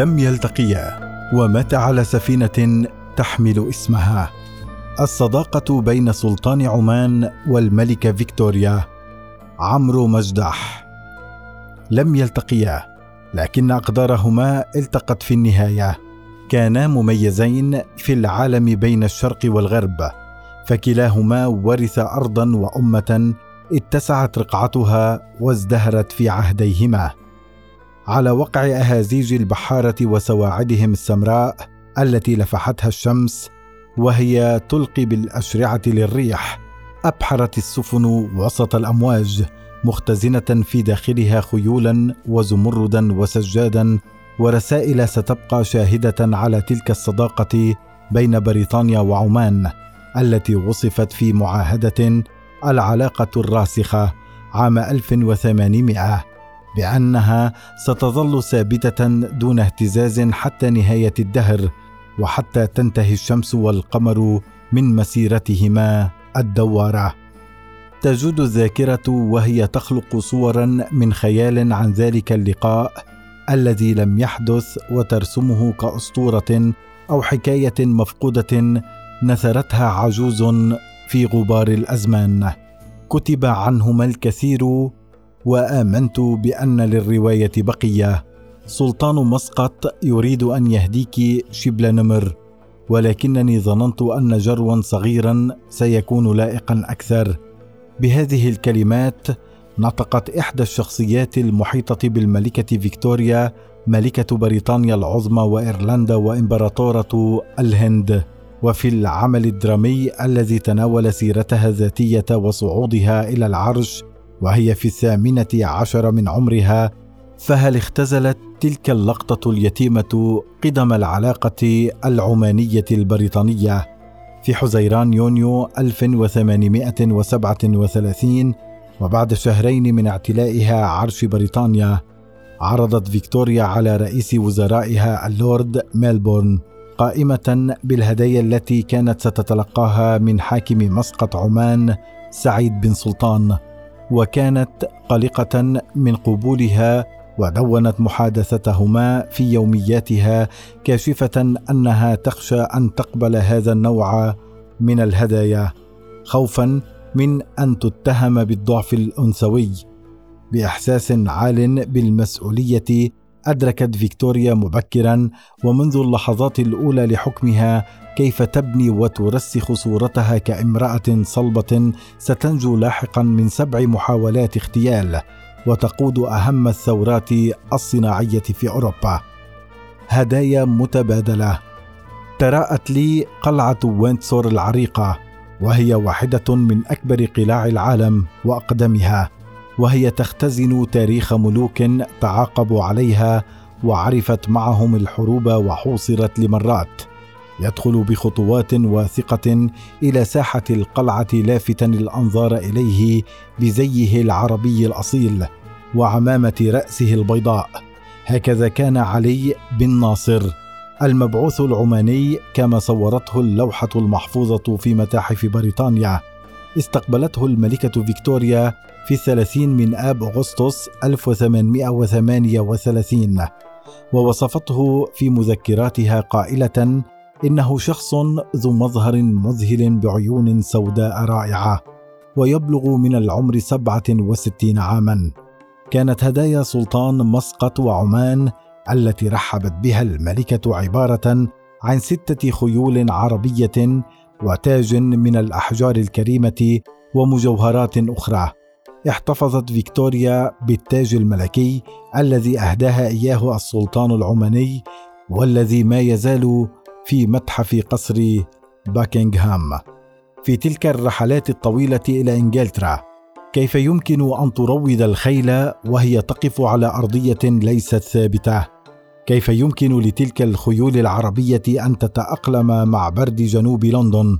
لم يلتقيا ومات على سفينة تحمل اسمها. الصداقة بين سلطان عمان والملكه فيكتوريا عمرو مجدح. لم يلتقيا لكن أقدارهما التقت في النهاية. كانا مميزين في العالم بين الشرق والغرب فكلاهما ورث ارضا وأمة اتسعت رقعتها وازدهرت في عهديهما. على وقع أهازيج البحارة وسواعدهم السمراء التي لفحتها الشمس وهي تلقي بالأشرعة للريح. أبحرت السفن وسط الأمواج مختزنة في داخلها خيولا وزمردا وسجادا ورسائل ستبقى شاهدة على تلك الصداقة بين بريطانيا وعمان التي وصفت في معاهدة العلاقة الراسخة عام 1800 بأنها ستظل ثابتة دون اهتزاز حتى نهاية الدهر وحتى تنتهي الشمس والقمر من مسيرتهما الدوارة. تجود الذاكرة وهي تخلق صورا من خيال عن ذلك اللقاء الذي لم يحدث وترسمه كأسطورة أو حكاية مفقودة نثرتها عجوز في غبار الأزمان. كتب عنهما الكثير وآمنت بأن للرواية بقية. سلطان مسقط يريد أن يهديك شبل نمر ولكنني ظننت أن جروا صغيرا سيكون لائقا أكثر. بهذه الكلمات نطقت إحدى الشخصيات المحيطة بالملكة فيكتوريا ملكة بريطانيا العظمى وإيرلندا وإمبراطورة الهند. وفي العمل الدرامي الذي تناول سيرتها الذاتية وصعودها إلى العرش وهي في الثامنة عشر من عمرها فهل اختزلت تلك اللقطة اليتيمة قدم العلاقة العمانية البريطانية في حزيران يونيو 1837 وبعد شهرين من اعتلائها عرش بريطانيا عرضت فيكتوريا على رئيس وزرائها اللورد ميلبورن قائمة بالهدايا التي كانت ستتلقاها من حاكم مسقط عمان سعيد بن سلطان. وكانت قلقة من قبولها ودونت محادثتهما في يومياتها كاشفة أنها تخشى أن تقبل هذا النوع من الهدايا خوفا من أن تتهم بالضعف الأنثوي بإحساس عال بالمسؤولية أدركت فيكتوريا مبكرا ومنذ اللحظات الأولى لحكمها كيف تبني وترسخ صورتها كامرأة صلبة ستنجو لاحقا من سبع محاولات اغتيال وتقود أهم الثورات الصناعية في أوروبا. هدايا متبادلة تراءت لي قلعة وينتسور العريقة وهي واحدة من أكبر قلاع العالم وأقدمها وهي تختزن تاريخ ملوك تعاقبوا عليها وعرفت معهم الحروب وحوصرت لمرات. يدخل بخطوات واثقة إلى ساحة القلعة لافتا الأنظار إليه بزيه العربي الأصيل وعمامة رأسه البيضاء. هكذا كان علي بن ناصر المبعوث العماني كما صورته اللوحة المحفوظة في متاحف بريطانيا. استقبلته الملكة فيكتوريا في الثلاثين من آب أغسطس 1838 ووصفته في مذكراتها قائلة إنه شخص ذو مظهر مذهل بعيون سوداء رائعة ويبلغ من العمر سبعة وستين عاما. كانت هدايا سلطان مسقط وعمان التي رحبت بها الملكة عبارة عن ستة خيول عربية وتاج من الأحجار الكريمة ومجوهرات أخرى. احتفظت فيكتوريا بالتاج الملكي الذي أهداها إياه السلطان العماني والذي ما يزال في متحف قصر باكنغهام في تلك الرحلات الطويلة إلى إنجلترا كيف يمكن أن تروض الخيل وهي تقف على أرضية ليست ثابتة؟ كيف يمكن لتلك الخيول العربية أن تتأقلم مع برد جنوب لندن؟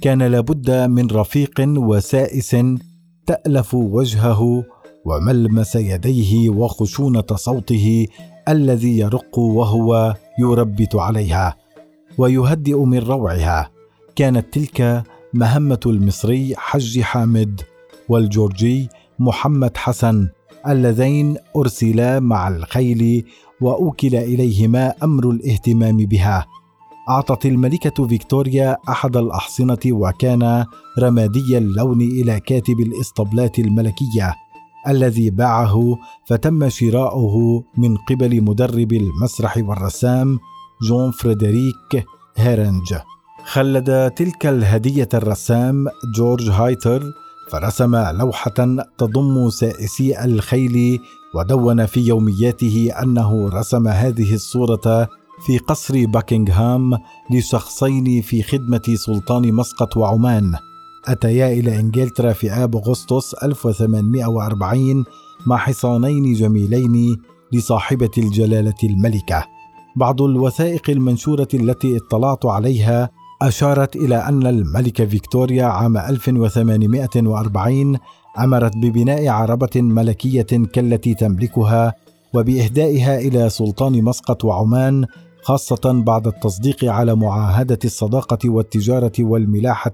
كان لابد من رفيق وسائس تألف وجهه وملمس يديه وخشونة صوته الذي يرق وهو يربت عليها ويهدئ من روعها. كانت تلك مهمة المصري حج حامد والجورجي محمد حسن اللذين أرسلا مع الخيل وأوكل إليهما أمر الاهتمام بها. أعطت الملكة فيكتوريا أحد الأحصنة وكان رمادي اللون إلى كاتب الإسطبلات الملكية الذي باعه فتم شراؤه من قبل مدرب المسرح والرسام جون فريدريك هيرنج. خلد تلك الهدية الرسام جورج هايتر فرسم لوحة تضم سائسي الخيل ودون في يومياته أنه رسم هذه الصورة في قصر باكنغهام لشخصين في خدمة سلطان مسقط وعمان أتيا إلى إنجلترا في آب أغسطس 1840 مع حصانين جميلين لصاحبة الجلالة الملكة. بعض الوثائق المنشورة التي اطلعت عليها أشارت إلى أن الملكة فيكتوريا عام 1840 أمرت ببناء عربة ملكية كالتي تملكها وبإهدائها إلى سلطان مسقط وعمان خاصة بعد التصديق على معاهدة الصداقة والتجارة والملاحة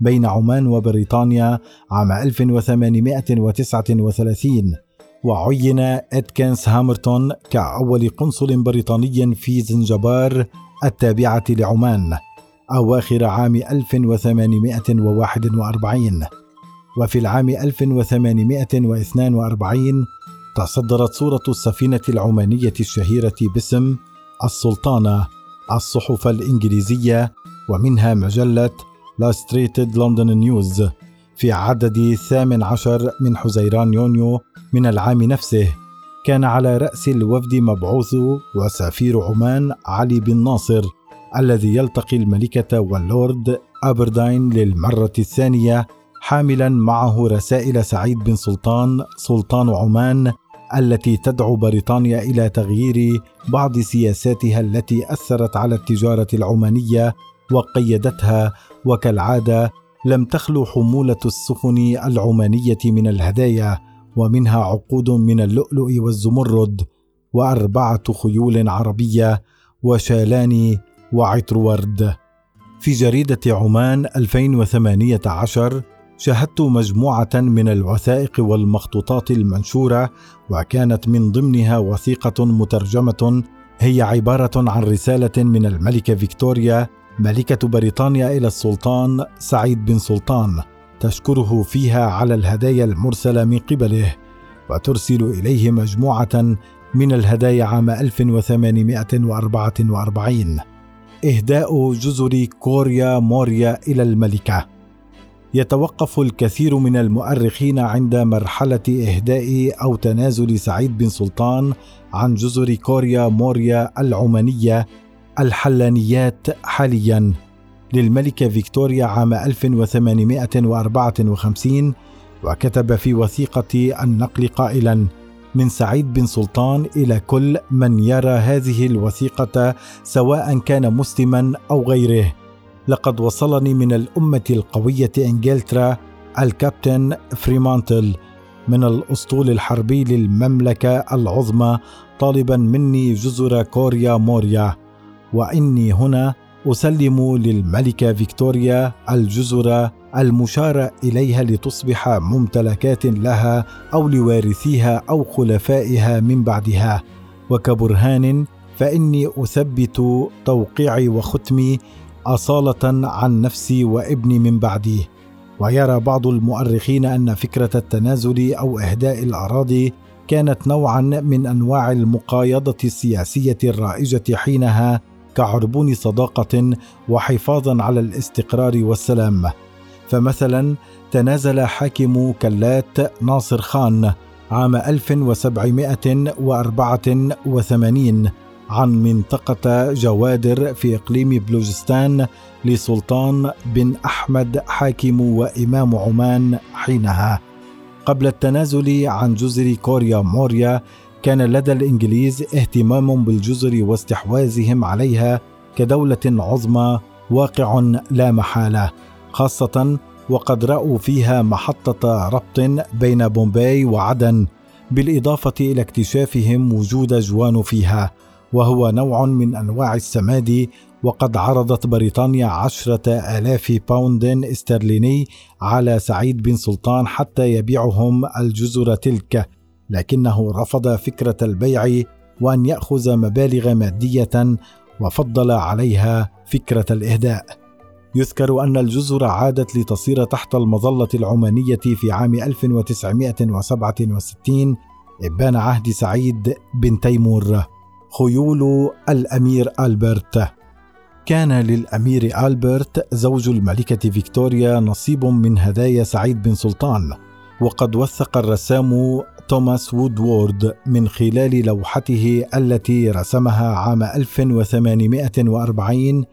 بين عمان وبريطانيا عام 1839 وعين إدكنس هامرتون كأول قنصل بريطاني في زنجبار التابعة لعمان أواخر عام 1841 وفي العام 1842 تصدرت صورة السفينة العمانية الشهيرة باسم السلطانة الصحف الإنجليزية ومنها مجلة لاستريتد لندن نيوز في عدد الثامن عشر من حزيران يونيو من العام نفسه. كان على رأس الوفد مبعوث وسفير عمان علي بن ناصر الذي يلتقي الملكة واللورد أبرداين للمرة الثانية حاملا معه رسائل سعيد بن سلطان سلطان عمان التي تدعو بريطانيا إلى تغيير بعض سياساتها التي أثرت على التجارة العمانية وقيدتها وكالعادة لم تخلو حمولة السفن العمانية من الهدايا ومنها عقود من اللؤلؤ والزمرد وأربعة خيول عربية وشالان وعطر ورد في جريدة عمان 2018 شاهدت مجموعة من الوثائق والمخطوطات المنشورة وكانت من ضمنها وثيقة مترجمة هي عبارة عن رسالة من الملكة فيكتوريا ملكة بريطانيا إلى السلطان سعيد بن سلطان تشكره فيها على الهدايا المرسلة من قبله وترسل إليه مجموعة من الهدايا عام 1844 إهداء جزر كوريا موريا إلى الملكة. يتوقف الكثير من المؤرخين عند مرحلة إهداء أو تنازل سعيد بن سلطان عن جزر كوريا موريا العمانية الحلانيات حاليا. للملكة فيكتوريا عام 1854 وكتب في وثيقة النقل قائلا من سعيد بن سلطان إلى كل من يرى هذه الوثيقة سواء كان مسلما أو غيره. لقد وصلني من الأمة القوية إنجلترا الكابتن فريمانتل من الأسطول الحربي للمملكة العظمى طالبا مني جزر كوريا موريا وإني هنا أسلم للملكة فيكتوريا الجزر المشار إليها لتصبح ممتلكات لها أو لوارثيها أو خلفائها من بعدها. وكبرهان فإني أثبت توقيعي وختمي أصالة عن نفسي وابني من بعدي. ويرى بعض المؤرخين أن فكرة التنازل أو إهداء الأراضي كانت نوعا من أنواع المقايضة السياسية الرائجة حينها كعربون صداقة وحفاظا على الاستقرار والسلام. فمثلا تنازل حاكم كلات ناصر خان عام 1784 عن منطقة جوادر في إقليم بلوجستان لسلطان بن أحمد حاكم وإمام عمان حينها. قبل التنازل عن جزر كوريا موريا كان لدى الإنجليز اهتمام بالجزر واستحواذهم عليها كدولة عظمى واقع لا محالة خاصة وقد رأوا فيها محطة ربط بين بومباي وعدن بالإضافة إلى اكتشافهم وجود جوانو فيها. وهو نوع من أنواع السماد وقد عرضت بريطانيا عشرة آلاف باوند استرليني على سعيد بن سلطان حتى يبيعهم الجزر تلك. لكنه رفض فكرة البيع وأن يأخذ مبالغ مادية وفضل عليها فكرة الإهداء. يذكر أن الجزر عادت لتصير تحت المظلة العمانية في عام 1967 إبان عهد سعيد بن تيمور. خيول الأمير ألبرت. كان للأمير ألبرت زوج الملكة فيكتوريا نصيب من هدايا سعيد بن سلطان وقد وثق الرسام توماس وودوورد من خلال لوحته التي رسمها عام 1840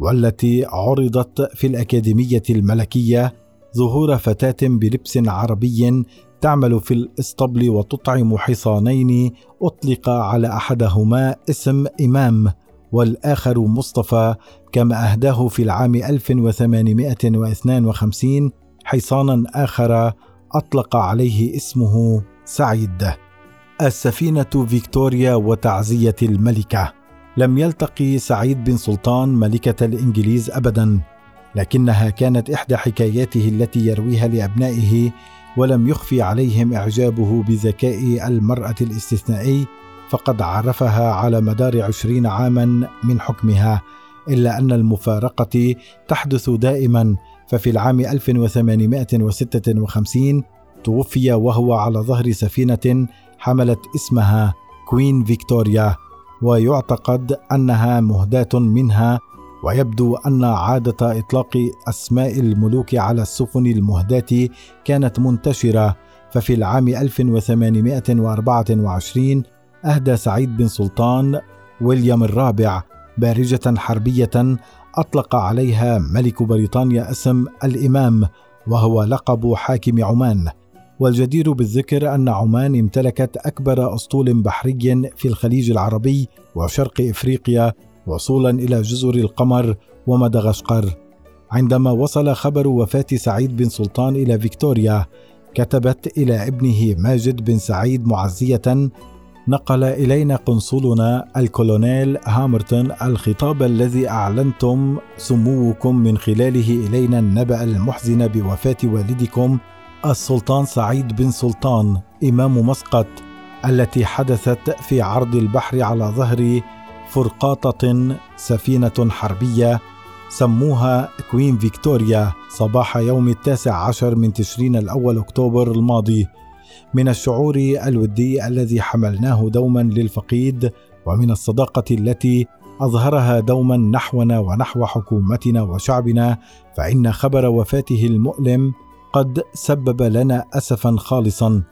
والتي عرضت في الأكاديمية الملكية ظهور فتاة بلبس عربي تعمل في الاسطبل وتطعم حصانين أطلق على أحدهما اسم إمام والآخر مصطفى كما أهداه في العام 1852 حصانا آخر أطلق عليه اسمه سعيد. السفينة فيكتوريا وتعزية الملكة. لم يلتقي سعيد بن سلطان ملكة الإنجليز أبدا لكنها كانت إحدى حكاياته التي يرويها لأبنائه ولم يخفي عليهم إعجابه بذكاء المرأة الاستثنائي فقد عرفها على مدار عشرين عاما من حكمها إلا أن المفارقة تحدث دائما ففي العام 1856 توفي وهو على ظهر سفينة حملت اسمها كوين فيكتوريا ويعتقد أنها مهداة منها ويبدو أن عادة إطلاق أسماء الملوك على السفن المهداة كانت منتشرة ففي العام 1824 أهدى سعيد بن سلطان ويليام الرابع بارجة حربية أطلق عليها ملك بريطانيا اسم الإمام وهو لقب حاكم عمان. والجدير بالذكر أن عمان امتلكت أكبر أسطول بحري في الخليج العربي وشرق إفريقيا وصولا إلى جزر القمر ومدغشقر. عندما وصل خبر وفاة سعيد بن سلطان إلى فيكتوريا كتبت إلى ابنه ماجد بن سعيد معزية نقل إلينا قنصلنا الكولونيل هامرتون الخطاب الذي أعلنتم سموكم من خلاله إلينا النبأ المحزن بوفاة والدكم السلطان سعيد بن سلطان إمام مسقط التي حدثت في عرض البحر على ظهر فرقاطة سفينة حربية سموها كوين فيكتوريا صباح يوم التاسع عشر من تشرين الأول أكتوبر الماضي من الشعور الودي الذي حملناه دوما للفقيد ومن الصداقة التي أظهرها دوما نحونا ونحو حكومتنا وشعبنا فإن خبر وفاته المؤلم قد سبب لنا اسفا خالصا.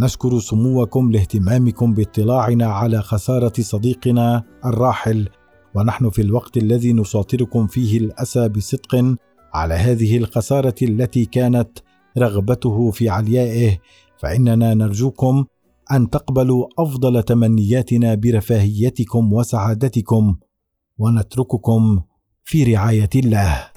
نشكر سموكم لاهتمامكم باطلاعنا على خسارة صديقنا الراحل ونحن في الوقت الذي نشاطركم فيه الأسى بصدق على هذه الخسارة التي كانت رغبته في عليائه فإننا نرجوكم أن تقبلوا أفضل تمنياتنا برفاهيتكم وسعادتكم ونترككم في رعاية الله.